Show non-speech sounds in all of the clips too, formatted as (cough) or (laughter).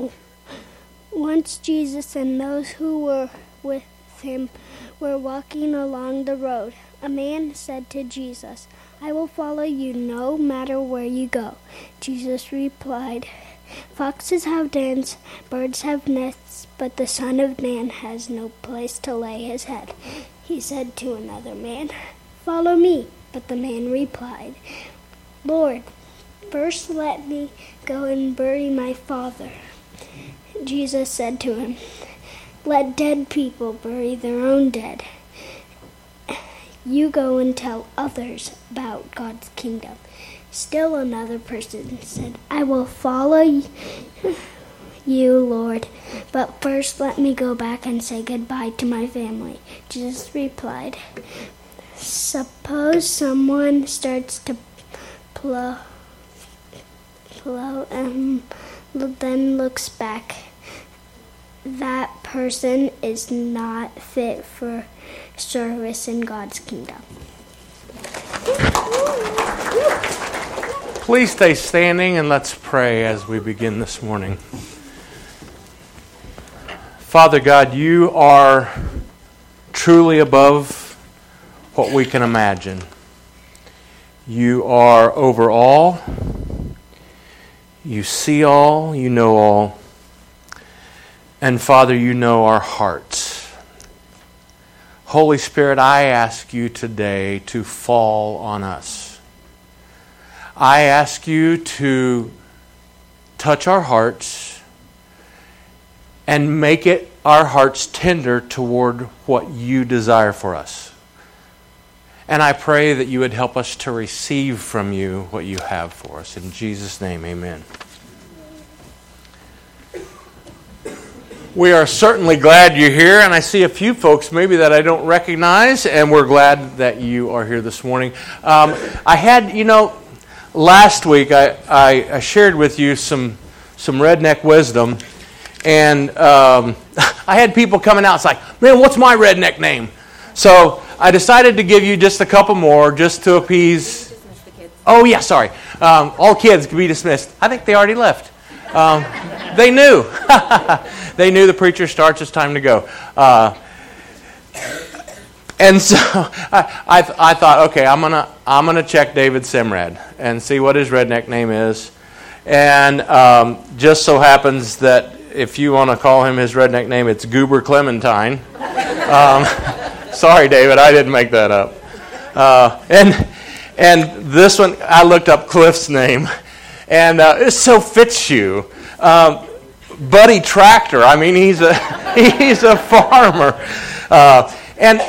Oh. Once Jesus and those who were with him were walking along the road. A man said to Jesus, I will follow you no matter where you go. Jesus replied, Foxes have dens, birds have nests, but the Son of Man has no place to lay his head. He said to another man, Follow me. But the man replied, Lord, first let me go and bury my father. Jesus said to him, Let dead people bury their own dead. You go and tell others about God's kingdom. Still another person said, I will follow you, Lord, but first let me go back and say goodbye to my family. Jesus replied, Suppose someone starts to plow, plow and then looks back. That person is not fit for service in God's kingdom. Please stay standing and let's pray as we begin this morning. Father God, you are truly above what we can imagine. You are over all. You see all. You know all. And Father, you know our hearts. Holy Spirit, I ask you today to fall on us. I ask you to touch our hearts and make it our hearts tender toward what you desire for us. And I pray that you would help us to receive from you what you have for us. In Jesus' name, amen. We are certainly glad you're here, and I see a few folks maybe that I don't recognize, and we're glad that you are here this morning. Um, I had, you know, last week I, I, I, shared with you some, some redneck wisdom, and um, (laughs) I had people coming out, it's like, man, what's my redneck name? So I decided to give you just a couple more just to appease. Oh, yeah, sorry. Um, all kids can be dismissed. I think they already left. Um, they knew. (laughs) they knew the preacher starts, it's time to go. Uh, and so (laughs) I, I, I, thought, okay, I'm gonna I'm gonna check David Simrad and see what his redneck name is. And um, just so happens that if you want to call him his redneck name, it's Goober Clementine. (laughs) Sorry, David, I didn't make that up. Uh, and and this one, I looked up Cliff's name, and uh, it so fits you. Um, Buddy Tractor. I mean, he's a (laughs) he's a farmer, uh, and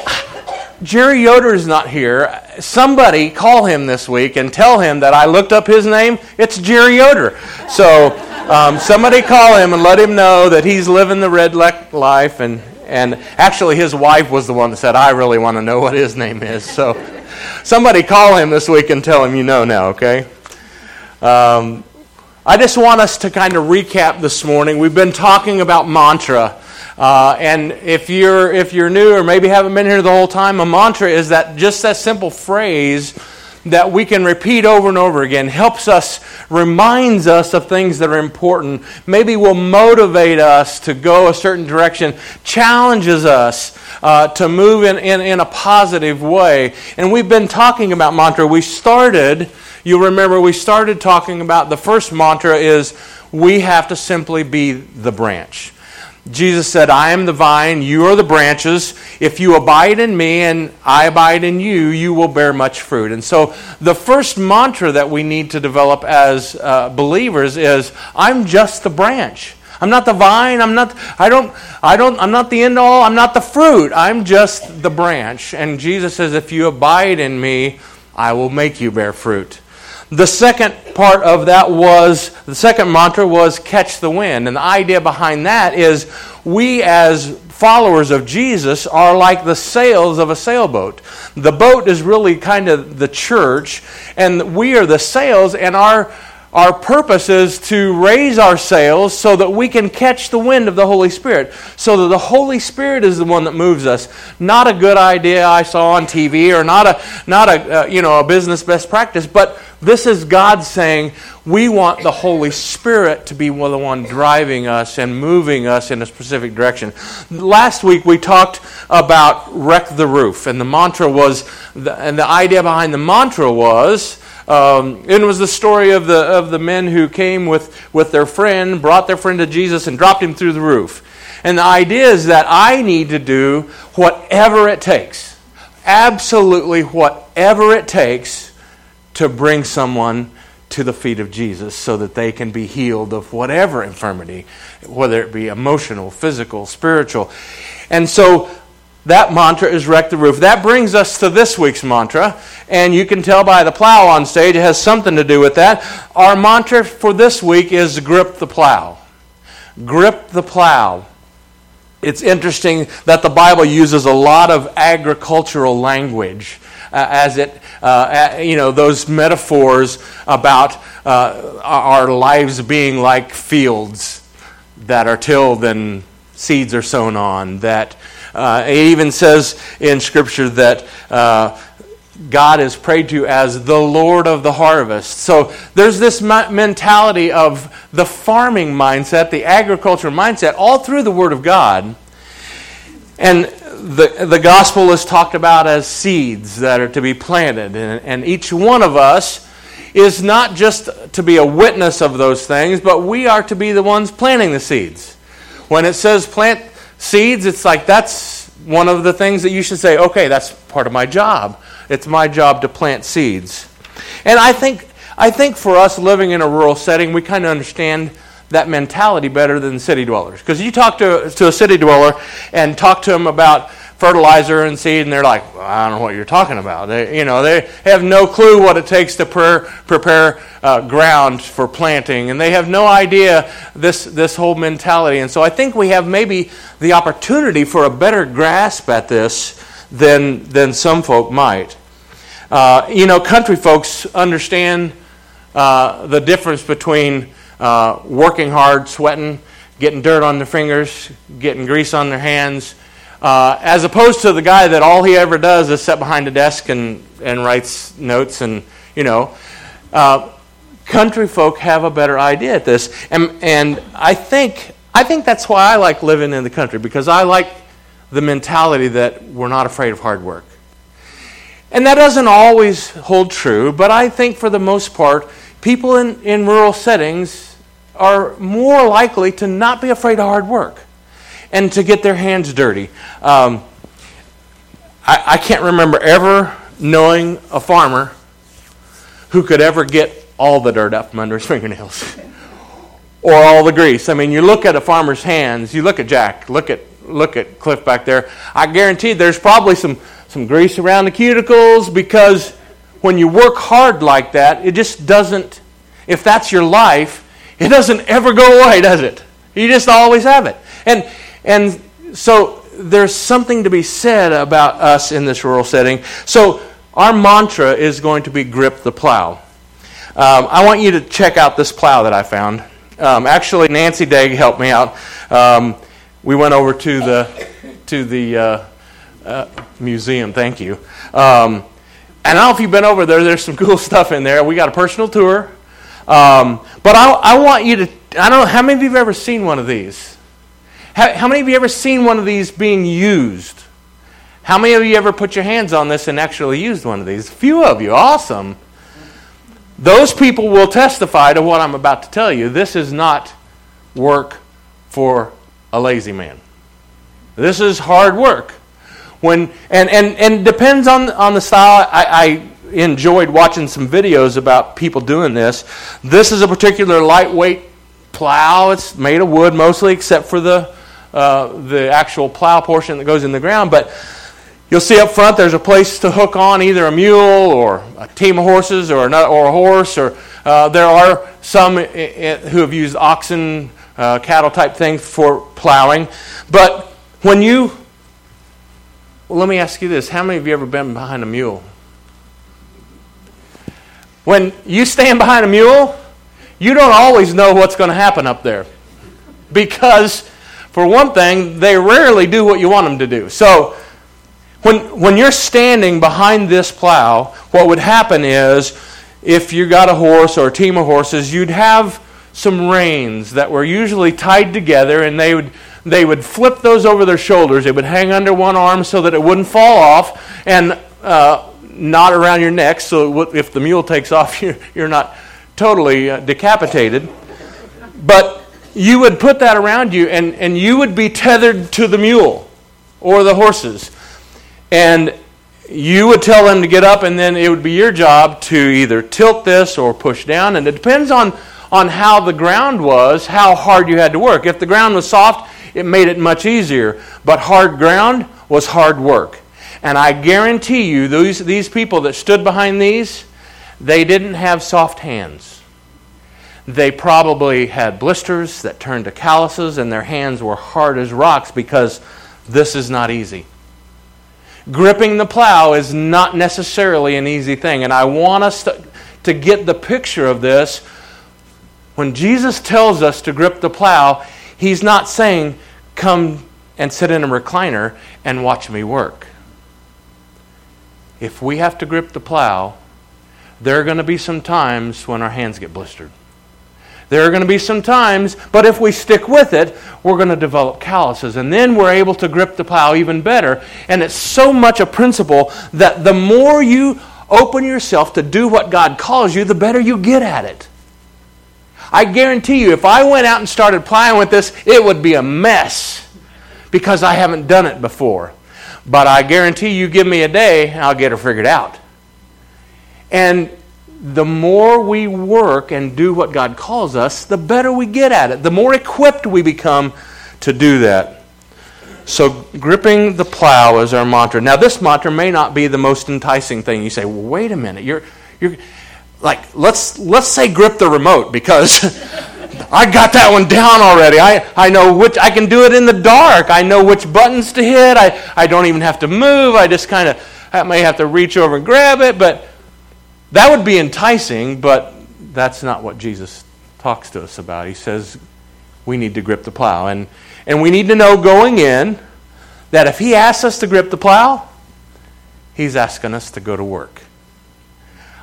Jerry Yoder is not here. Somebody call him this week and tell him that I looked up his name. It's Jerry Yoder. So um, somebody call him and let him know that he's living the red life. And and actually, his wife was the one that said, "I really want to know what his name is." So somebody call him this week and tell him you know now. Okay. Um, I just want us to kind of recap this morning. We've been talking about mantra. Uh, and if you're, if you're new or maybe haven't been here the whole time, a mantra is that just that simple phrase that we can repeat over and over again helps us, reminds us of things that are important, maybe will motivate us to go a certain direction, challenges us uh, to move in, in, in a positive way. And we've been talking about mantra. We started You'll remember we started talking about the first mantra is we have to simply be the branch. Jesus said, I am the vine, you are the branches. If you abide in me and I abide in you, you will bear much fruit. And so the first mantra that we need to develop as uh, believers is I'm just the branch. I'm not the vine. I'm not I don't I don't I'm not the end all. I'm not the fruit. I'm just the branch. And Jesus says if you abide in me, I will make you bear fruit. The second part of that was, the second mantra was catch the wind. And the idea behind that is we as followers of Jesus are like the sails of a sailboat. The boat is really kind of the church, and we are the sails, and our our purpose is to raise our sails so that we can catch the wind of the Holy Spirit. So that the Holy Spirit is the one that moves us. Not a good idea I saw on TV or not a, not a, uh, you know, a business best practice, but this is God saying we want the Holy Spirit to be the one driving us and moving us in a specific direction. Last week we talked about wreck the roof, and the mantra was, and the idea behind the mantra was, um, it was the story of the, of the men who came with, with their friend, brought their friend to Jesus, and dropped him through the roof. And the idea is that I need to do whatever it takes, absolutely whatever it takes to bring someone to the feet of Jesus so that they can be healed of whatever infirmity, whether it be emotional, physical, spiritual. And so that mantra is wreck the roof. That brings us to this week's mantra, and you can tell by the plow on stage it has something to do with that. Our mantra for this week is grip the plow. Grip the plow. It's interesting that the Bible uses a lot of agricultural language uh, as it, uh, you know, those metaphors about uh, our lives being like fields that are tilled and seeds are sown on, that uh, it even says in Scripture that uh, God is prayed to as the Lord of the harvest. So there's this mentality of the farming mindset, the agriculture mindset, all through the Word of God. And the, the gospel is talked about as seeds that are to be planted. And, and each one of us is not just to be a witness of those things, but we are to be the ones planting the seeds. When it says plant seeds, it's like that's one of the things that you should say, okay, that's part of my job. It's my job to plant seeds. And I think, I think for us living in a rural setting, we kind of understand that mentality better than city dwellers. Because you talk to, to a city dweller and talk to them about fertilizer and seed, and they're like, well, I don't know what you're talking about. They, you know, they have no clue what it takes to prepare uh, ground for planting, and they have no idea this this whole mentality. And so I think we have maybe the opportunity for a better grasp at this than than some folk might. Uh, you know, country folks understand uh, the difference between uh, working hard, sweating, getting dirt on their fingers, getting grease on their hands uh, as opposed to the guy that all he ever does is sit behind a desk and, and writes notes and, you know. Uh, country folk have a better idea at this. And, and I, think, I think that's why I like living in the country, because I like the mentality that we're not afraid of hard work. And that doesn't always hold true, but I think for the most part, people in, in rural settings are more likely to not be afraid of hard work and to get their hands dirty. Um, I, I can't remember ever knowing a farmer who could ever get all the dirt up from under his (laughs) fingernails or all the grease. I mean, you look at a farmer's hands, you look at Jack, look at look at Cliff back there. I guarantee there's probably some some grease around the cuticles because when you work hard like that, it just doesn't if that's your life, it doesn't ever go away, does it? You just always have it. And and so there's something to be said about us in this rural setting. So our mantra is going to be grip the plow. Um, I want you to check out this plow that I found. Um, actually, Nancy Day helped me out. Um, we went over to the to the uh, uh, museum. Thank you. Um, and I don't know if you've been over there. There's some cool (laughs) stuff in there. We got a personal tour. Um, but I, I want you to. I don't know how many of you have ever seen one of these. How, how many of you ever seen one of these being used? How many of you ever put your hands on this and actually used one of these? A few of you. Awesome. Those people will testify to what I'm about to tell you. This is not work for a lazy man. This is hard work. When and and and depends on on the style. I, I enjoyed watching some videos about people doing this. This is a particular lightweight plow. It's made of wood mostly, except for the uh, the actual plow portion that goes in the ground. But you'll see up front there's a place to hook on either a mule or a team of horses or, a, or a horse. Or uh, there are some who have used oxen, uh, cattle type things for plowing. But when you, well, let me ask you this: How many of you ever been behind a mule? When you stand behind a mule, you don't always know what's going to happen up there. Because, for one thing, they rarely do what you want them to do. So, when, when you're standing behind this plow, what would happen is if you got a horse or a team of horses, you'd have some reins that were usually tied together and they would they would flip those over their shoulders. They would hang under one arm so that it wouldn't fall off and uh, not around your neck. So if the mule takes off, (laughs) you're, you're not totally uh, decapitated. But you would put that around you and, and you would be tethered to the mule or the horses. And you would tell them to get up, and then it would be your job to either tilt this or push down. And it depends on, on how the ground was, how hard you had to work. If the ground was soft, it made it much easier. But hard ground was hard work. And I guarantee you, these, these people that stood behind these, they didn't have soft hands. They probably had blisters that turned to calluses, and their hands were hard as rocks because this is not easy gripping the plow is not necessarily an easy thing. And I want us to, to get the picture of this. When Jesus tells us to grip the plow, he's not saying, Come and sit in a recliner and watch me work. If we have to grip the plow, there are going to be some times when our hands get blistered. There are going to be some times, but if we stick with it, we're going to develop calluses. And then we're able to grip the plow even better. And it's so much a principle that the more you open yourself to do what God calls you, the better you get at it. I guarantee you, if I went out and started plowing with this, it would be a mess because I haven't done it before. But I guarantee you, give me a day, I'll get it figured out. And the more we work and do what God calls us, the better we get at it, the more equipped we become to do that. So, gripping the plow is our mantra. Now, this mantra may not be the most enticing thing. You say, well, wait a minute, you're, you're like, let's, let's say grip the remote because (laughs) I got that one down already. I, I know which, I can do it in the dark. I know which buttons to hit. I, I don't even have to move. I just kind of, I may have to reach over and grab it, but that would be enticing, but that's not what Jesus talks to us about. He says we need to grip the plow. And, and we need to know going in that if He asks us to grip the plow, He's asking us to go to work.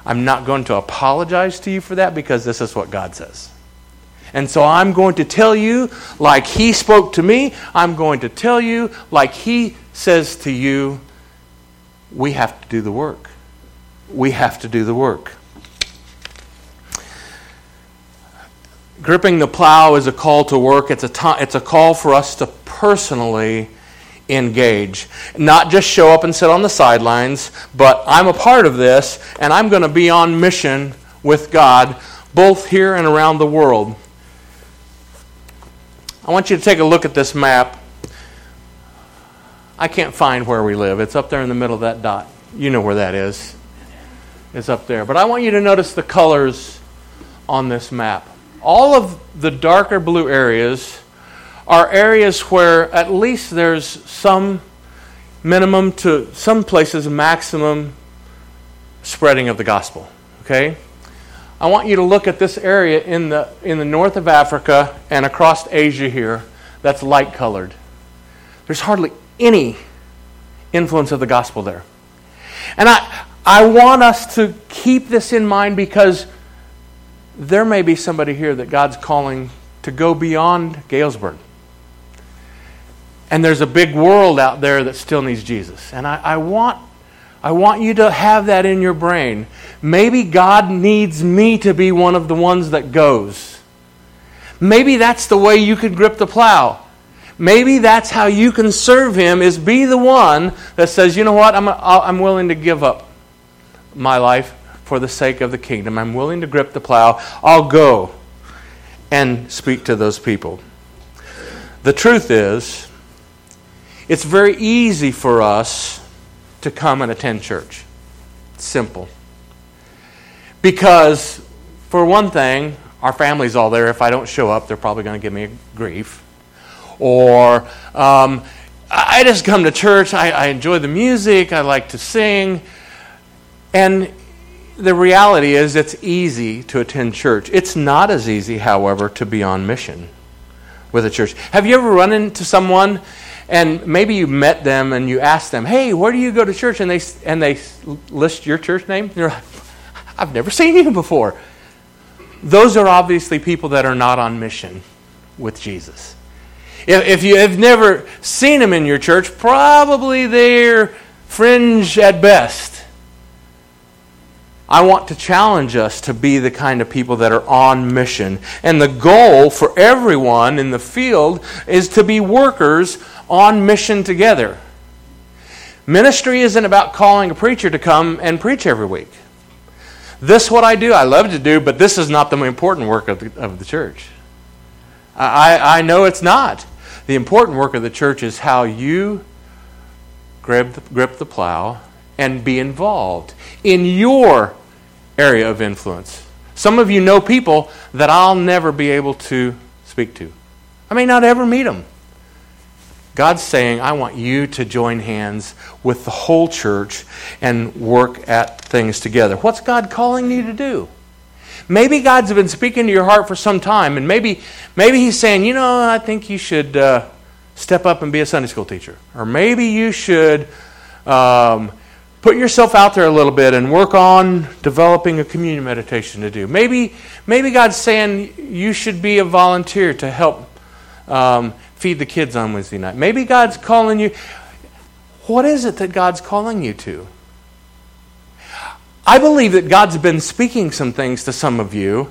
I'm not going to apologize to you for that because this is what God says. And so I'm going to tell you like He spoke to me. I'm going to tell you like He says to you. We have to do the work we have to do the work. Gripping the plow is a call to work. It's a, it's a call for us to personally engage. Not just show up and sit on the sidelines, but I'm a part of this, and I'm going to be on mission with God, both here and around the world. I want you to take a look at this map. I can't find where we live. It's up there in the middle of that dot. You know where that is is up there. But I want you to notice the colors on this map. All of the darker blue areas are areas where at least there's some minimum to some places maximum spreading of the gospel. Okay? I want you to look at this area in the in the north of Africa and across Asia here that's light colored. There's hardly any influence of the gospel there. And I I want us to keep this in mind because there may be somebody here that God's calling to go beyond Galesburg. And there's a big world out there that still needs Jesus. And I, I, want, I want you to have that in your brain. Maybe God needs me to be one of the ones that goes. Maybe that's the way you could grip the plow. Maybe that's how you can serve Him, is be the one that says, you know what, I'm, I'm willing to give up my life for the sake of the kingdom. I'm willing to grip the plow. I'll go and speak to those people. The truth is, it's very easy for us to come and attend church. It's simple. Because, for one thing, our family's all there. If I don't show up, they're probably going to give me grief. Or, um, I just come to church. I, I enjoy the music. I like to sing. And the reality is it's easy to attend church. It's not as easy, however, to be on mission with a church. Have you ever run into someone and maybe you met them and you asked them, "Hey, where do you go to church?" and they and they list your church name? You're like, "I've never seen you before." Those are obviously people that are not on mission with Jesus. If, if you have never seen them in your church, probably they're fringe at best. I want to challenge us to be the kind of people that are on mission. And the goal for everyone in the field is to be workers on mission together. Ministry isn't about calling a preacher to come and preach every week. This what I do, I love to do, but this is not the important work of the, of the church. I, I know it's not. The important work of the church is how you grip the, grip the plow and be involved in your area of influence. Some of you know people that I'll never be able to speak to. I may not ever meet them. God's saying, I want you to join hands with the whole church and work at things together. What's God calling you to do? Maybe God's been speaking to your heart for some time, and maybe, maybe He's saying, you know, I think you should uh, step up and be a Sunday school teacher. Or maybe you should um, put yourself out there a little bit and work on developing a communion meditation to do. Maybe, maybe God's saying you should be a volunteer to help um, feed the kids on Wednesday night. Maybe God's calling you. What is it that God's calling you to? I believe that God's been speaking some things to some of you,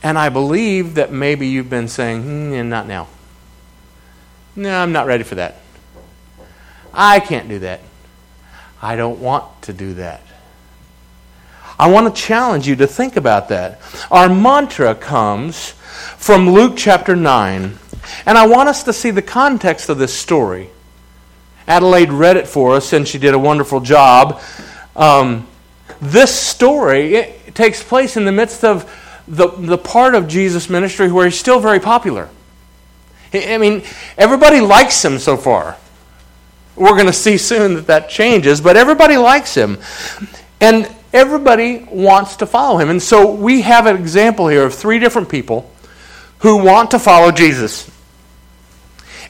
and I believe that maybe you've been saying, mm, not now. No, I'm not ready for that. I can't do that. I don't want to do that. I want to challenge you to think about that. Our mantra comes from Luke chapter 9, and I want us to see the context of this story. Adelaide read it for us, and she did a wonderful job. Um, this story takes place in the midst of the, the part of Jesus' ministry where he's still very popular. I mean, everybody likes him so far. We're going to see soon that that changes, but everybody likes him. And everybody wants to follow him. And so we have an example here of three different people who want to follow Jesus.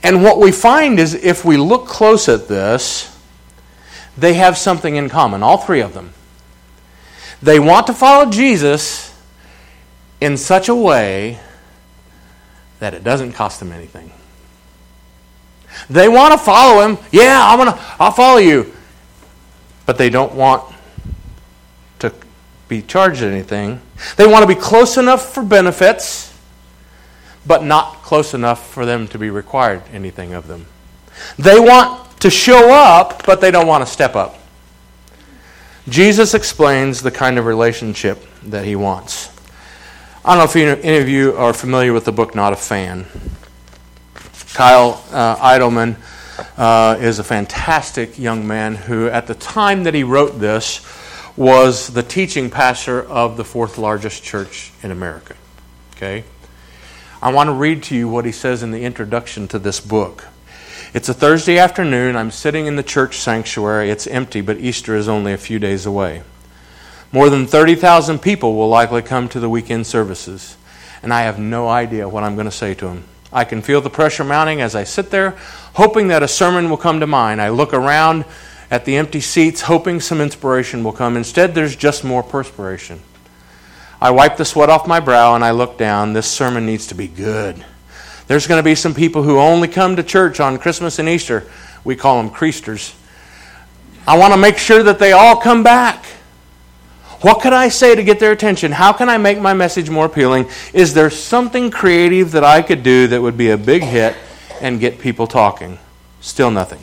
And what we find is if we look close at this, they have something in common, all three of them. They want to follow Jesus in such a way that it doesn't cost them anything. They want to follow him. Yeah, I'm gonna I'll follow you. But they don't want to be charged anything. They want to be close enough for benefits, but not close enough for them to be required anything of them. They want to show up, but they don't want to step up. Jesus explains the kind of relationship that he wants. I don't know if any of you are familiar with the book Not a Fan. Kyle uh, Idleman uh, is a fantastic young man who, at the time that he wrote this, was the teaching pastor of the fourth largest church in America. Okay? I want to read to you what he says in the introduction to this book. It's a Thursday afternoon. I'm sitting in the church sanctuary. It's empty, but Easter is only a few days away. More than 30,000 people will likely come to the weekend services, and I have no idea what I'm going to say to them. I can feel the pressure mounting as I sit there, hoping that a sermon will come to mind. I look around at the empty seats, hoping some inspiration will come. Instead, there's just more perspiration. I wipe the sweat off my brow and I look down. This sermon needs to be good. There's going to be some people who only come to church on Christmas and Easter. We call them creasters. I want to make sure that they all come back. What could I say to get their attention? How can I make my message more appealing? Is there something creative that I could do that would be a big hit and get people talking? Still nothing.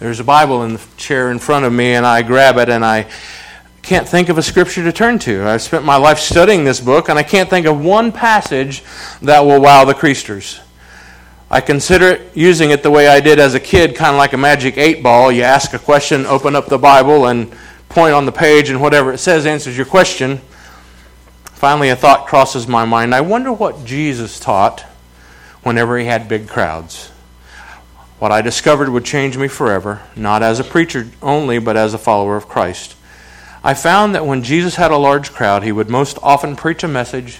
There's a Bible in the chair in front of me, and I grab it, and I can't think of a scripture to turn to. I've spent my life studying this book, and I can't think of one passage that will wow the creasters. I consider using it the way I did as a kid, kind of like a magic eight ball. You ask a question, open up the Bible, and point on the page and whatever it says answers your question. Finally, a thought crosses my mind. I wonder what Jesus taught whenever he had big crowds. What I discovered would change me forever, not as a preacher only, but as a follower of Christ. I found that when Jesus had a large crowd, he would most often preach a message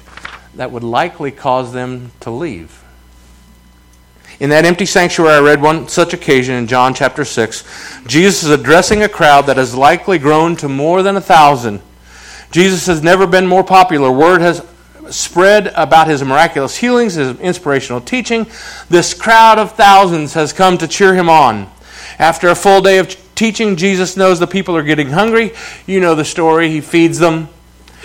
that would likely cause them to leave. In that empty sanctuary, I read one such occasion in John chapter 6. Jesus is addressing a crowd that has likely grown to more than a thousand. Jesus has never been more popular. Word has spread about his miraculous healings, his inspirational teaching. This crowd of thousands has come to cheer him on. After a full day of teaching, Jesus knows the people are getting hungry. You know the story. He feeds them,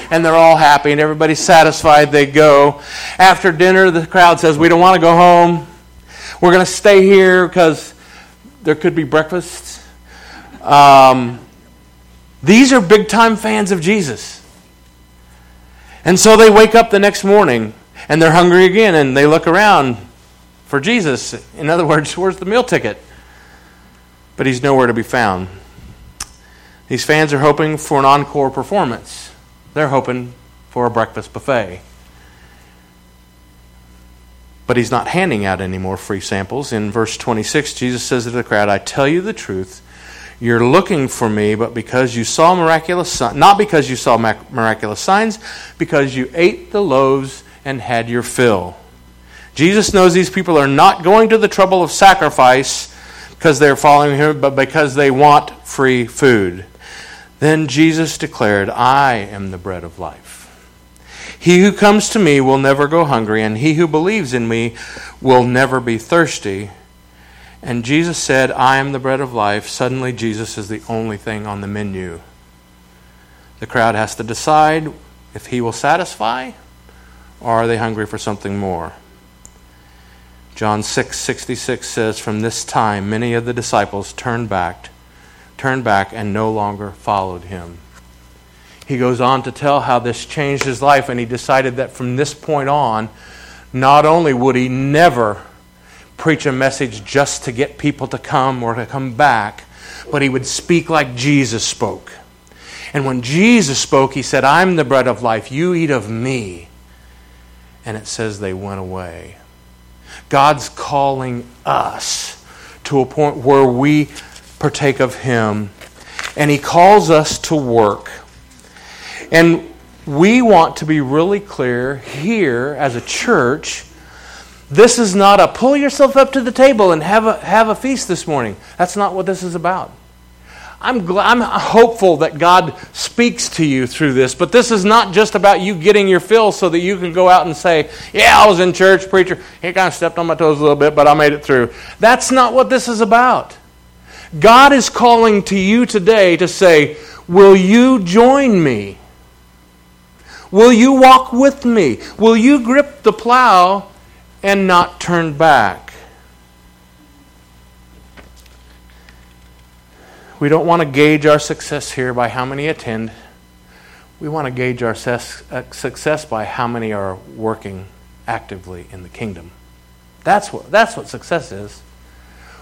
and they're all happy, and everybody's satisfied. They go. After dinner, the crowd says, We don't want to go home. We're going to stay here because there could be breakfast. Um, these are big time fans of Jesus. And so they wake up the next morning and they're hungry again and they look around for Jesus. In other words, where's the meal ticket? But he's nowhere to be found. These fans are hoping for an encore performance. They're hoping for a breakfast buffet. But he's not handing out any more free samples. In verse 26, Jesus says to the crowd, I tell you the truth. You're looking for me, but because you saw miraculous signs, not because you saw miraculous signs, because you ate the loaves and had your fill. Jesus knows these people are not going to the trouble of sacrifice because they're following him, but because they want free food. Then Jesus declared, I am the bread of life. He who comes to me will never go hungry, and he who believes in me will never be thirsty. And Jesus said, I am the bread of life. Suddenly, Jesus is the only thing on the menu. The crowd has to decide if he will satisfy or are they hungry for something more. John 6:66 says from this time many of the disciples turned back turned back and no longer followed him he goes on to tell how this changed his life, and he decided that from this point on, not only would he never preach a message just to get people to come or to come back, but he would speak like Jesus spoke. And when Jesus spoke, he said, I'm the bread of life. You eat of me. And it says they went away. God's calling us to a point where we partake of him. And he calls us to work. And we want to be really clear here as a church. This is not a pull yourself up to the table and have a, have a feast this morning. That's not what this is about. I'm, glad, I'm hopeful that God speaks to you through this, but this is not just about you getting your fill so that you can go out and say, Yeah, I was in church, preacher. He kind of stepped on my toes a little bit, but I made it through. That's not what this is about. God is calling to you today to say, Will you join me? Will you walk with me? Will you grip the plow and not turn back? We don't want to gauge our success here by how many attend. We want to gauge our uh, success by how many are working actively in the kingdom. That's what, that's what success is.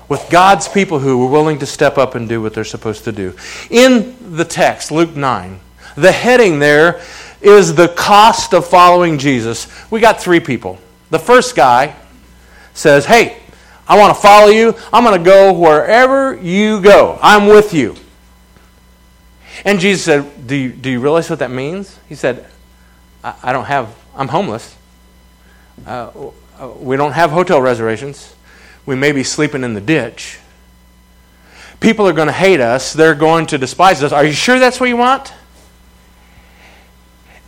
With God's people who are willing to step up and do what they're supposed to do. In the text, Luke 9, the heading there is the cost of following Jesus. We got three people. The first guy says, Hey, I want to follow you. I'm going to go wherever you go. I'm with you. And Jesus said, Do you, do you realize what that means? He said, I, I don't have, I'm homeless. Uh, we don't have hotel reservations. We may be sleeping in the ditch. People are going to hate us. They're going to despise us. Are you sure that's what you want?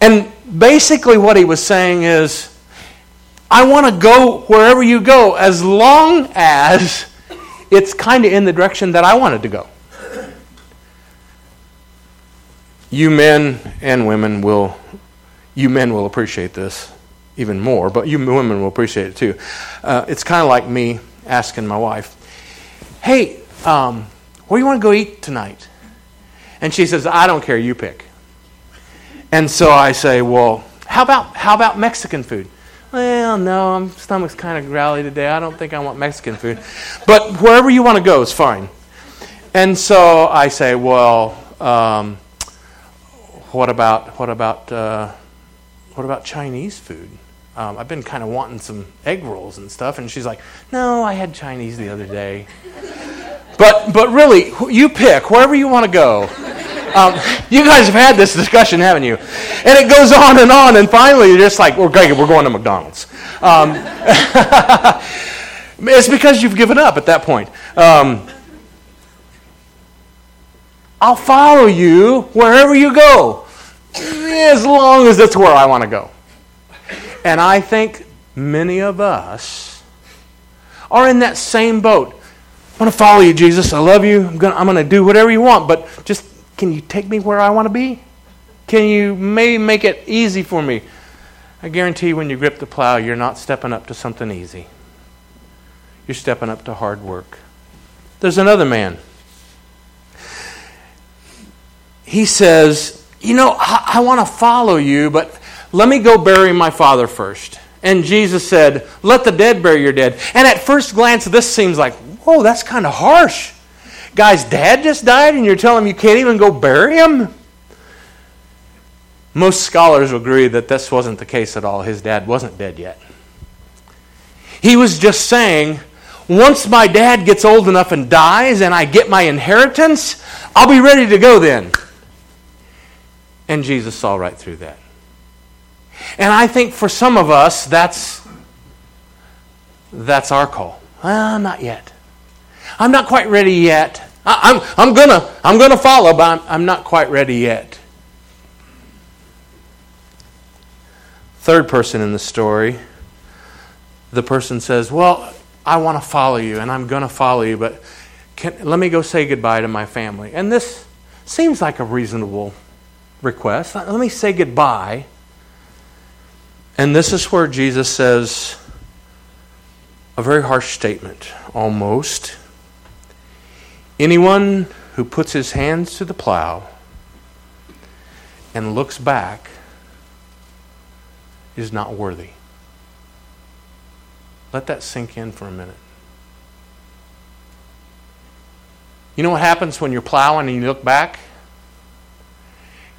And basically, what he was saying is, I want to go wherever you go as long as it's kind of in the direction that I wanted to go. You men and women will, you men will appreciate this even more, but you women will appreciate it too. Uh, it's kind of like me asking my wife, "Hey, um, where do you want to go eat tonight?" And she says, "I don't care. You pick." And so I say, well, how about, how about Mexican food? Well, no, my stomach's kind of growly today. I don't think I want Mexican food. But wherever you want to go is fine. And so I say, well, um, what about what about uh, what about Chinese food? Um, I've been kind of wanting some egg rolls and stuff, and she's like, "No, I had Chinese the other day." but but really, you pick wherever you want to go. Um, you guys have had this discussion, haven't you? And it goes on and on, and finally you're just like, we're, we're going to McDonald's. Um, (laughs) it's because you've given up at that point. Um, I'll follow you wherever you go, as long as it's where I want to go. And I think many of us are in that same boat. I'm going to follow you, Jesus. I love you. I'm going to do whatever you want, but just can you take me where I want to be? Can you maybe make it easy for me? I guarantee you when you grip the plow, you're not stepping up to something easy. You're stepping up to hard work. There's another man. He says, You know, I, I want to follow you, but let me go bury my father first. And Jesus said, Let the dead bury your dead. And at first glance, this seems like, Whoa, that's kind of harsh. Guy's dad just died, and you're telling him you can't even go bury him? Most scholars agree that this wasn't the case at all. His dad wasn't dead yet. He was just saying, once my dad gets old enough and dies and I get my inheritance, I'll be ready to go then. And Jesus saw right through that. And I think for some of us, that's, that's our call. Well, not yet. I'm not quite ready yet. I, am I'm, gonna I'm gonna follow, but I'm, I'm not quite ready yet. Third person in the story, the person says, "Well, I want to follow you, and I'm going to follow you, but can, let me go say goodbye to my family." And this seems like a reasonable request. Let me say goodbye. And this is where Jesus says a very harsh statement, almost. Anyone who puts his hands to the plow and looks back is not worthy. Let that sink in for a minute. You know what happens when you're plowing and you look back?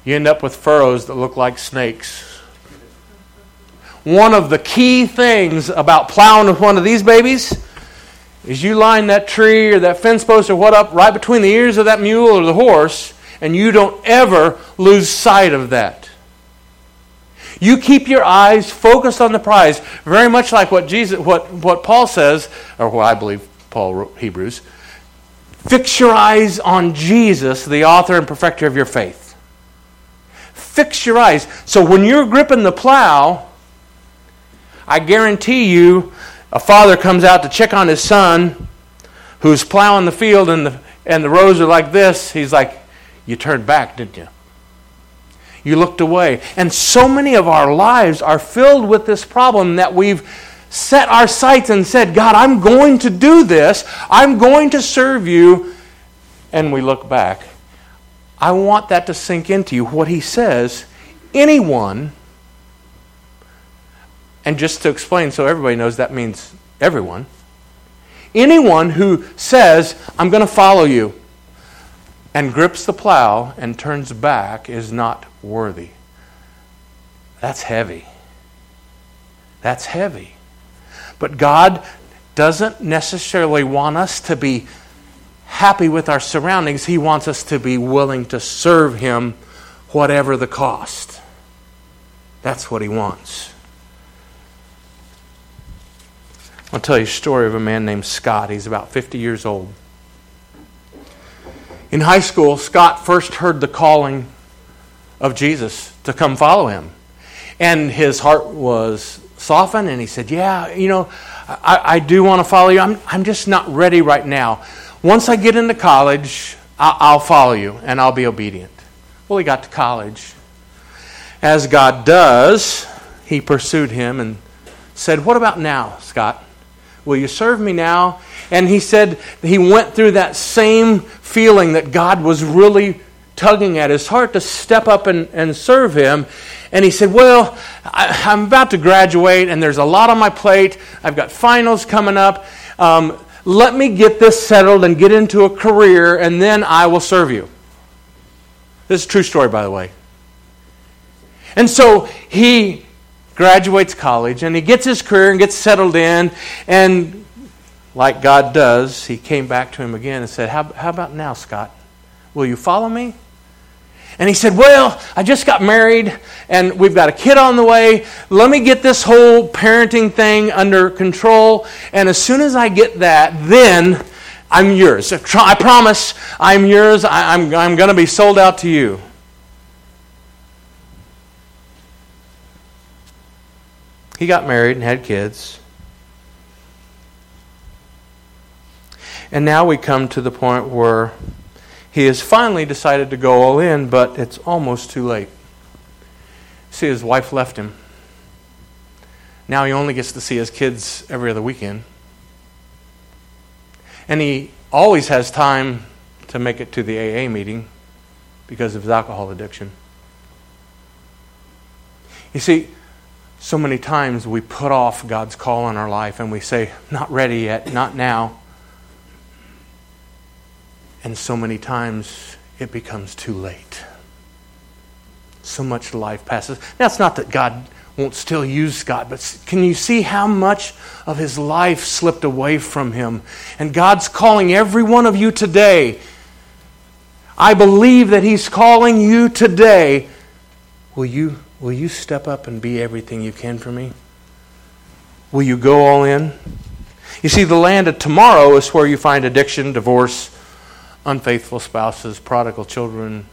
You end up with furrows that look like snakes. One of the key things about plowing with one of these babies is you line that tree or that fence post or what up right between the ears of that mule or the horse, and you don't ever lose sight of that. You keep your eyes focused on the prize, very much like what Jesus, what, what Paul says, or what I believe Paul wrote Hebrews. Fix your eyes on Jesus, the author and perfecter of your faith. Fix your eyes. So when you're gripping the plow, I guarantee you a father comes out to check on his son who's plowing the field and the, and the rows are like this. He's like, You turned back, didn't you? You looked away. And so many of our lives are filled with this problem that we've set our sights and said, God, I'm going to do this. I'm going to serve you. And we look back. I want that to sink into you. What he says, anyone and just to explain so everybody knows, that means everyone. Anyone who says, I'm going to follow you, and grips the plow and turns back is not worthy. That's heavy. That's heavy. But God doesn't necessarily want us to be happy with our surroundings. He wants us to be willing to serve Him, whatever the cost. That's what He wants. I'll tell you a story of a man named Scott. He's about 50 years old. In high school, Scott first heard the calling of Jesus to come follow him. And his heart was softened, and he said, Yeah, you know, I, I do want to follow you. I'm, I'm just not ready right now. Once I get into college, I'll, I'll follow you and I'll be obedient. Well, he got to college. As God does, he pursued him and said, What about now, Scott? Will you serve me now? And he said he went through that same feeling that God was really tugging at his heart to step up and, and serve him. And he said, Well, I, am about to graduate, and there's a lot on my plate. I've got finals coming up. Um, let me get this settled and get into a career, and then I will serve you. This is a true story, by the way. And so he graduates college and he gets his career and gets settled in. And like God does, he came back to him again and said, How, how about now, Scott? Will you follow me? And he said, Well, I just got married and we've got a kid on the way. Let me get this whole parenting thing under control. And as soon as I get that, then I'm yours. I promise I'm yours. I'm, I'm going to be sold out to you. He got married and had kids. And now we come to the point where he has finally decided to go all in, but it's almost too late. See, his wife left him. Now he only gets to see his kids every other weekend. And he always has time to make it to the AA meeting because of his alcohol addiction. You see, so many times we put off God's call on our life and we say, not ready yet, not now. And so many times it becomes too late. So much life passes. Now, it's not that God won't still use God, but can you see how much of his life slipped away from him? And God's calling every one of you today. I believe that he's calling you today. Will you, will you step up and be everything you can for me? Will you go all in? You see, the land of tomorrow is where you find addiction, divorce, unfaithful spouses, prodigal children.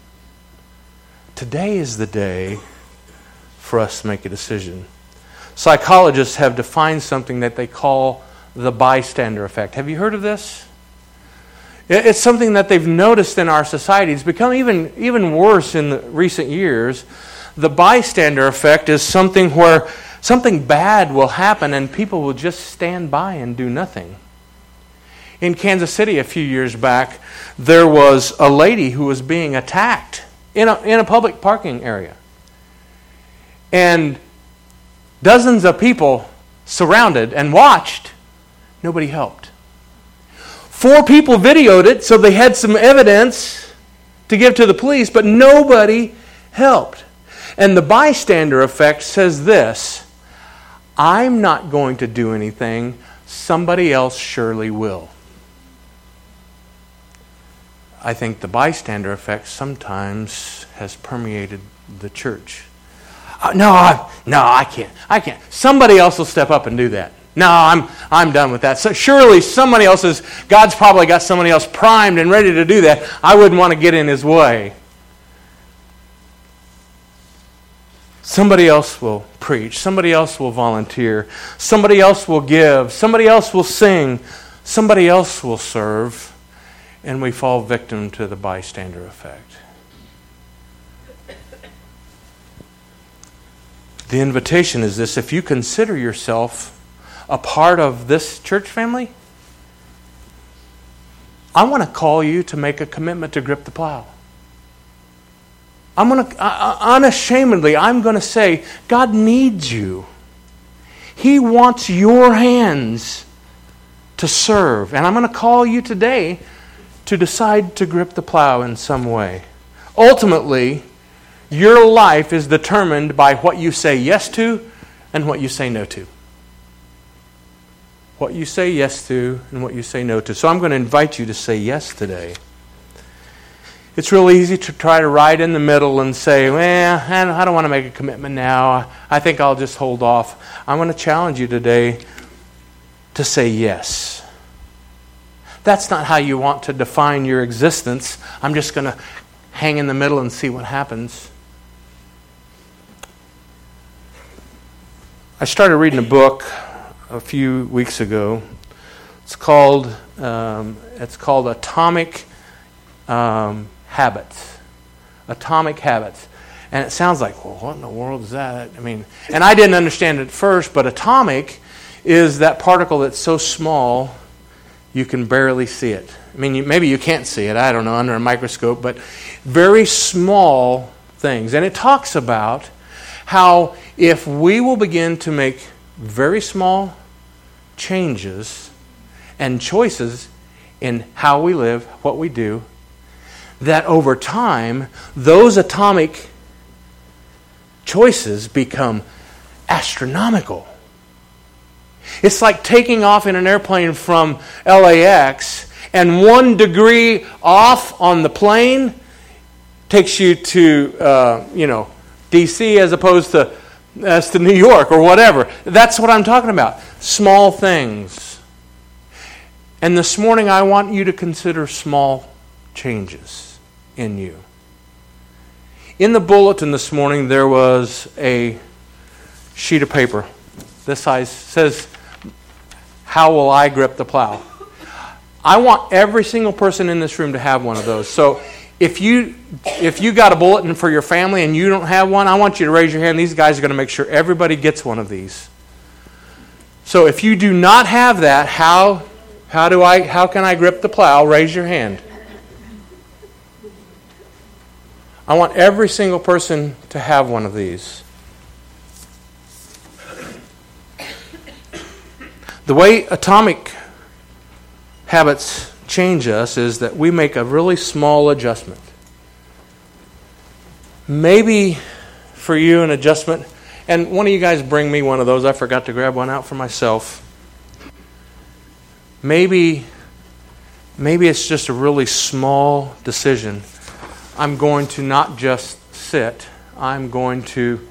Today is the day for us to make a decision. Psychologists have defined something that they call the bystander effect. Have you heard of this? It's something that they've noticed in our society. It's become even, even worse in recent years. The bystander effect is something where something bad will happen and people will just stand by and do nothing. In Kansas City a few years back, there was a lady who was being attacked in a, in a public parking area. And dozens of people surrounded and watched. Nobody helped. Four people videoed it, so they had some evidence to give to the police, but nobody helped. And the bystander effect says this I'm not going to do anything, somebody else surely will. I think the bystander effect sometimes has permeated the church. Uh, no, I, no, I can't. I can't. Somebody else will step up and do that. No, I'm, I'm done with that. So surely somebody else is, God's probably got somebody else primed and ready to do that. I wouldn't want to get in his way. Somebody else will preach. Somebody else will volunteer. Somebody else will give. Somebody else will sing. Somebody else will serve and we fall victim to the bystander effect. The invitation is this if you consider yourself a part of this church family, I want to call you to make a commitment to grip the plow. I'm going to, uh, unashamedly, I'm going to say, God needs you. He wants your hands to serve. And I'm going to call you today to decide to grip the plow in some way. Ultimately, your life is determined by what you say yes to and what you say no to. What you say yes to and what you say no to. So I'm going to invite you to say yes today. It's real easy to try to ride in the middle and say, well, I don't want to make a commitment now. I think I'll just hold off. I'm going to challenge you today to say yes. That's not how you want to define your existence. I'm just going to hang in the middle and see what happens. I started reading a book a few weeks ago. It's called um, it's called Atomic um, Habits. Atomic Habits. And it sounds like, well, what in the world is that? I mean, and I didn't understand it at first, but atomic is that particle that's so small you can barely see it. I mean, you, maybe you can't see it, I don't know, under a microscope, but very small things. And it talks about how if we will begin to make very small changes and choices in how we live, what we do, that over time, those atomic choices become astronomical. It's like taking off in an airplane from LAX and one degree off on the plane, takes you to, uh, you know, D.C. as opposed to as to New York or whatever. That's what I'm talking about. Small things. And this morning, I want you to consider small changes in you. In the bulletin this morning, there was a sheet of paper. This size says, How will I grip the plow? I want every single person in this room to have one of those. So if you if you got a bulletin for your family and you don't have one, I want you to raise your hand. These guys are going to make sure everybody gets one of these. So if you do not have that, how how do I how can I grip the plow? Raise your hand. I want every single person to have one of these. The way atomic habits change us is that we make a really small adjustment. Maybe for you, an adjustment, and one of you guys bring me one of those. I forgot to grab one out for myself. Maybe, maybe it's just a really small decision. I'm going to not just sit, I'm going to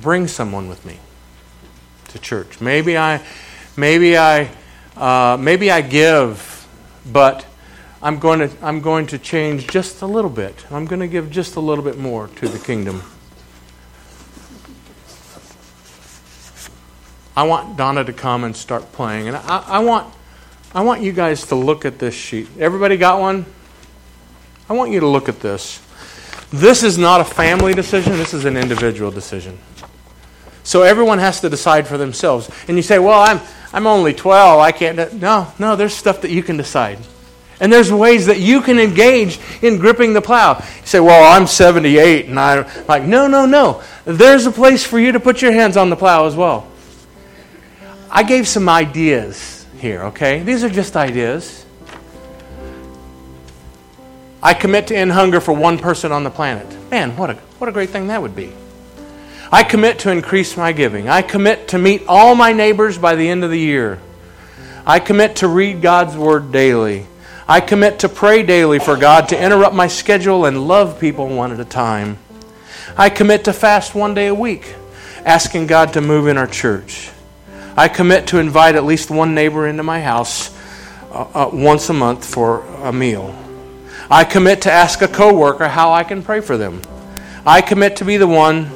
bring someone with me to church. Maybe I, maybe I, uh, maybe I give but I'm going to I'm going to change just a little bit. I'm going to give just a little bit more to the kingdom. I want Donna to come and start playing, and I, I want I want you guys to look at this sheet. Everybody got one? I want you to look at this. This is not a family decision. This is an individual decision. So everyone has to decide for themselves. And you say, "Well, I'm I'm only 12. I can't. No, no, there's stuff that you can decide. And there's ways that you can engage in gripping the plow. You say, well, I'm 78. And I'm like, no, no, no. There's a place for you to put your hands on the plow as well. I gave some ideas here, okay? These are just ideas. I commit to end hunger for one person on the planet. Man, what a, what a great thing that would be. I commit to increase my giving. I commit to meet all my neighbors by the end of the year. I commit to read God's Word daily. I commit to pray daily for God to interrupt my schedule and love people one at a time. I commit to fast one day a week, asking God to move in our church. I commit to invite at least one neighbor into my house uh, uh, once a month for a meal. I commit to ask a coworker how I can pray for them. I commit to be the one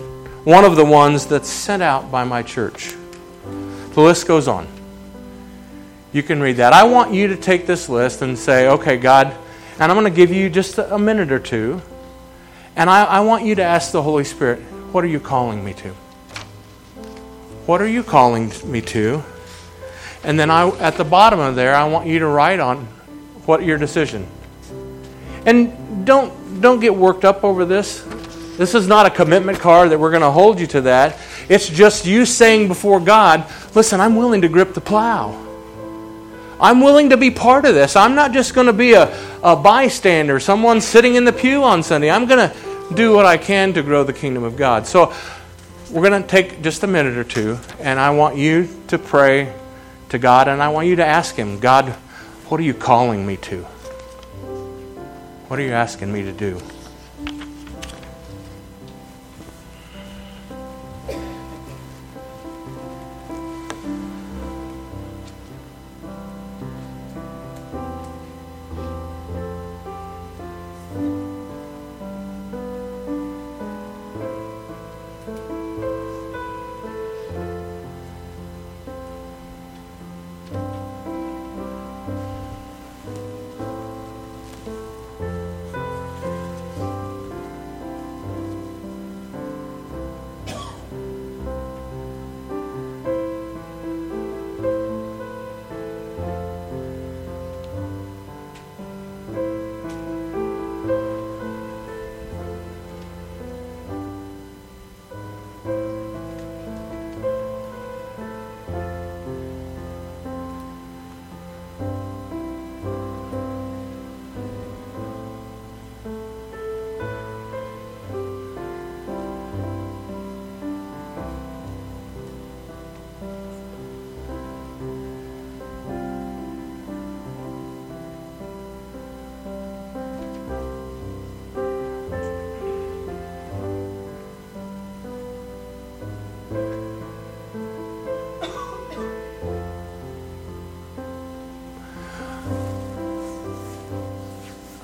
one of the ones that's sent out by my church. The list goes on. You can read that. I want you to take this list and say, okay, God, and I'm going to give you just a minute or two, and I, I want you to ask the Holy Spirit, what are you calling me to? What are you calling me to? And then I, at the bottom of there, I want you to write on what your decision. And don't don't get worked up over this. This is not a commitment card that we're going to hold you to that. It's just you saying before God, listen, I'm willing to grip the plow. I'm willing to be part of this. I'm not just going to be a, a bystander, someone sitting in the pew on Sunday. I'm going to do what I can to grow the kingdom of God. So we're going to take just a minute or two, and I want you to pray to God, and I want you to ask Him, God, what are you calling me to? What are you asking me to do?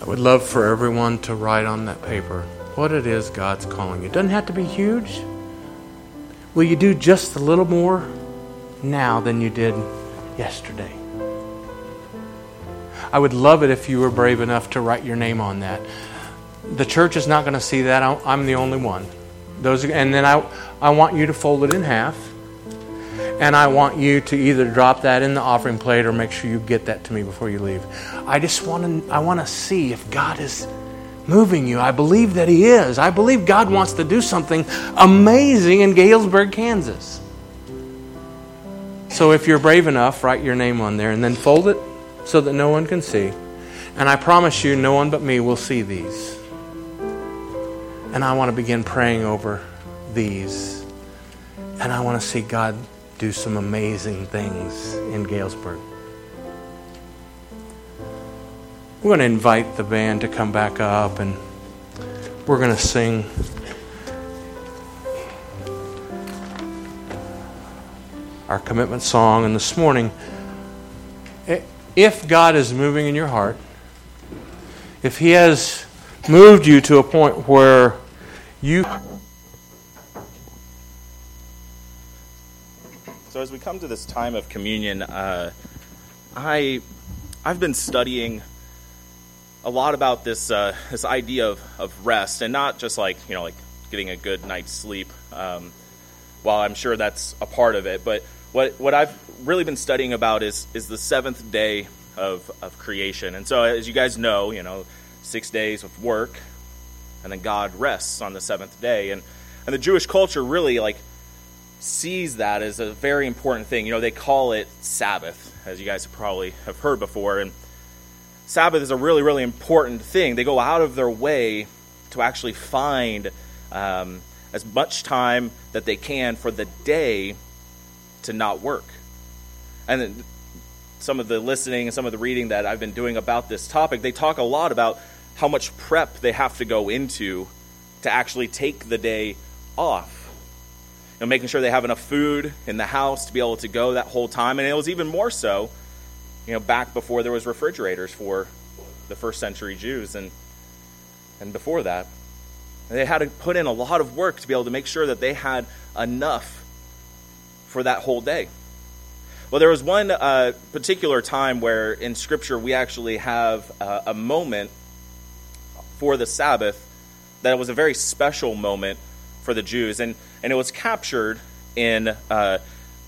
Would love for everyone to write on that paper what it is God's calling you. It doesn't have to be huge. Will you do just a little more now than you did yesterday? I would love it if you were brave enough to write your name on that. The church is not going to see that. I'm the only one. Those, and then I, I want you to fold it in half. And I want you to either drop that in the offering plate or make sure you get that to me before you leave. I just want to, I want to see if God is moving you. I believe that He is. I believe God wants to do something amazing in Galesburg, Kansas. So if you're brave enough, write your name on there and then fold it so that no one can see. And I promise you, no one but me will see these. And I want to begin praying over these. And I want to see God do some amazing things in Galesburg. We're going to invite the band to come back up and we're going to sing. Our commitment song. And this morning, if God is moving in your heart, if He has moved you to a point where you. So, as we come to this time of communion, uh, I, I've been studying a lot about this uh, this idea of, of rest, and not just like you know like getting a good night's sleep. Um, while I'm sure that's a part of it, but what what I've really been studying about is is the seventh day of of creation. And so, as you guys know, you know, six days of work, and then God rests on the seventh day, and and the Jewish culture really like sees that as a very important thing. You know, they call it Sabbath, as you guys probably have heard before, and Sabbath is a really, really important thing. They go out of their way to actually find um, as much time that they can for the day to not work. And some of the listening and some of the reading that I've been doing about this topic, they talk a lot about how much prep they have to go into to actually take the day off. Know, making sure they have enough food in the house to be able to go that whole time. And it was even more so you know, back before there was refrigerators for the first century Jews and and before that. they had to put in a lot of work to be able to make sure that they had enough for that whole day. Well, there was one uh, particular time where in Scripture we actually have uh, a moment for the Sabbath that was a very special moment for the Jews, and, and it was captured in uh,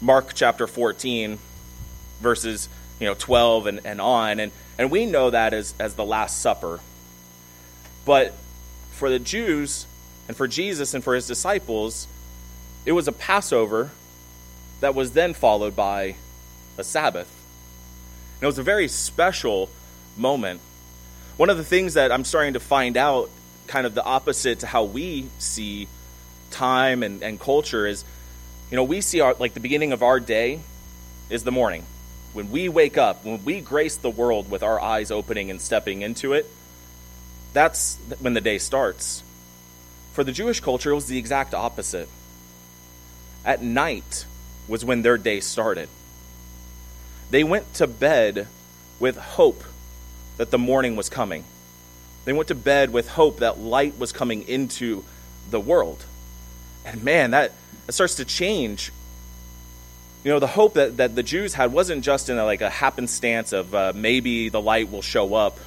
Mark chapter 14, verses you know 12 and, and on. And, and we know that as, as the last supper. But for the jews and for jesus and for his disciples it was a passover that was then followed by a sabbath. And it was a very special moment. One of the things that i'm starting to find out kind of the opposite to how we see time and, and culture is you know we see our like the beginning of our day is the morning when we wake up, when we grace the world with our eyes opening and stepping into it, that's when the day starts. For the Jewish culture, it was the exact opposite. At night was when their day started. They went to bed with hope that the morning was coming. They went to bed with hope that light was coming into the world. And man, that, that starts to change you know, the hope that, that the Jews had wasn't just in a, like a happenstance of uh, maybe the light will show up,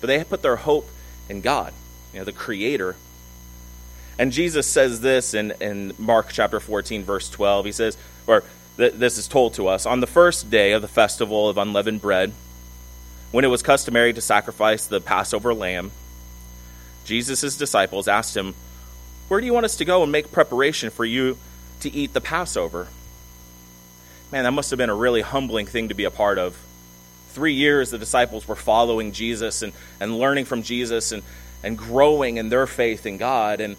but they put their hope in God, you know, the Creator. And Jesus says this in, in Mark chapter 14, verse 12. He says, or th- this is told to us, on the first day of the festival of unleavened bread, when it was customary to sacrifice the Passover lamb, Jesus' disciples asked him, Where do you want us to go and make preparation for you to eat the Passover? Man, that must have been a really humbling thing to be a part of. Three years the disciples were following Jesus and, and learning from Jesus and, and growing in their faith in God. And,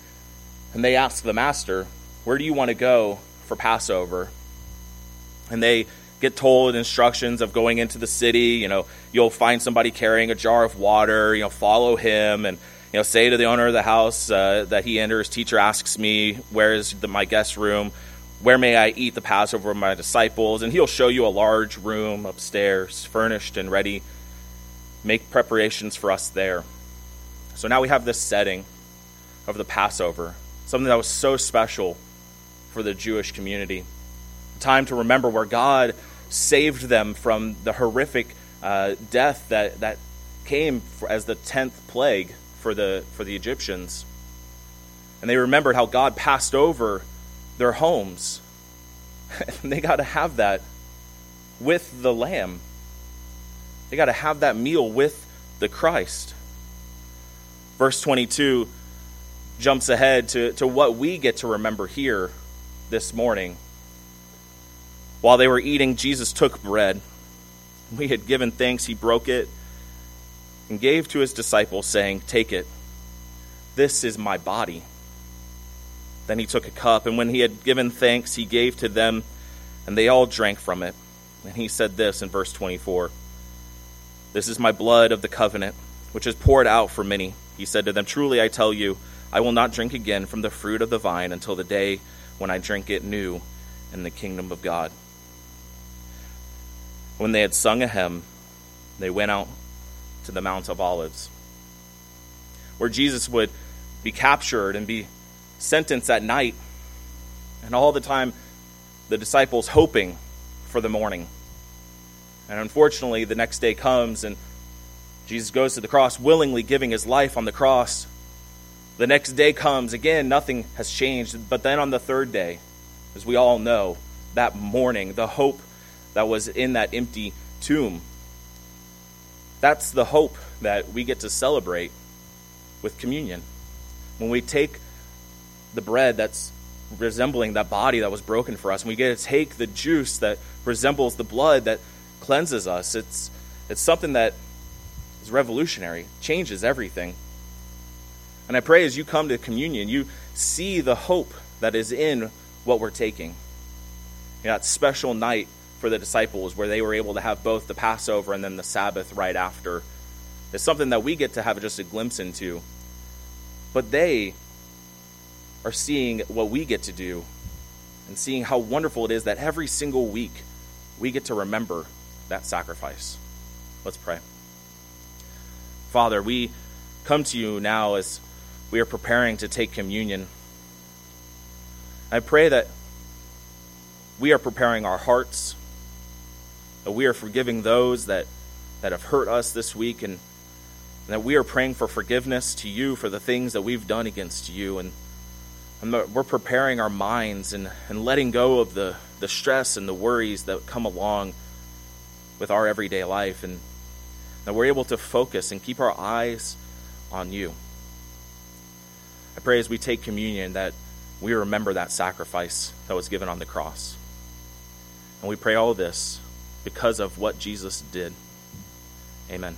and they asked the master, Where do you want to go for Passover? And they get told instructions of going into the city. You know, you'll find somebody carrying a jar of water. You know, follow him and you know say to the owner of the house uh, that he enters. Teacher asks me, "Where is the, my guest room?" Where may I eat the Passover with my disciples? And he'll show you a large room upstairs, furnished and ready. make preparations for us there. So now we have this setting of the Passover, something that was so special for the Jewish community. Time to remember where God saved them from the horrific uh, death that, that came as the tenth plague for the, for the Egyptians. And they remembered how God passed over their homes. and (laughs) they got to have that with the Lamb. They got to have that meal with the Christ. Verse 22 jumps ahead to, to what we get to remember here this morning. While they were eating, Jesus took bread. We had given thanks, he broke it and gave to his disciples, saying, Take it. This is my body. Then he took a cup, and when he had given thanks, he gave to them, and they all drank from it. And he said this in verse 24 This is my blood of the covenant, which is poured out for many. He said to them, Truly I tell you, I will not drink again from the fruit of the vine until the day when I drink it new in the kingdom of God. When they had sung a hymn, they went out to the Mount of Olives, where Jesus would be captured and be sentenced at night, and all the time the disciples hoping for the morning. And unfortunately, the next day comes and Jesus goes to the cross, willingly giving his life on the cross. The next day comes, again, nothing has changed. But then on the third day, as we all know, that morning, the hope that was in that empty tomb, that's the hope that we get to celebrate with communion. When we take the bread that's resembling that body that was broken for us, and we get to take the juice that resembles the blood that cleanses us, it's, it's something that is revolutionary, changes everything. And I pray as you come to communion, you see the hope that is in what we're taking. You know, that special night for the disciples where they were able to have both the Passover and then the Sabbath right after It's something that we get to have just a glimpse into. But they are seeing what we get to do and seeing how wonderful it is that every single week we get to remember that sacrifice. Let's pray. Father, we come to you now as we are preparing to take communion. I pray that we are preparing our hearts, that we are forgiving those that, that have hurt us this week, and, and that we are praying for forgiveness to you for the things that we've done against you. And, and we're preparing our minds and, and letting go of the, the stress and the worries that come along with our everyday life. And that we're able to focus and keep our eyes on you. I pray as we take communion that we remember that sacrifice that was given on the cross. And we pray all this because of what Jesus did. Amen.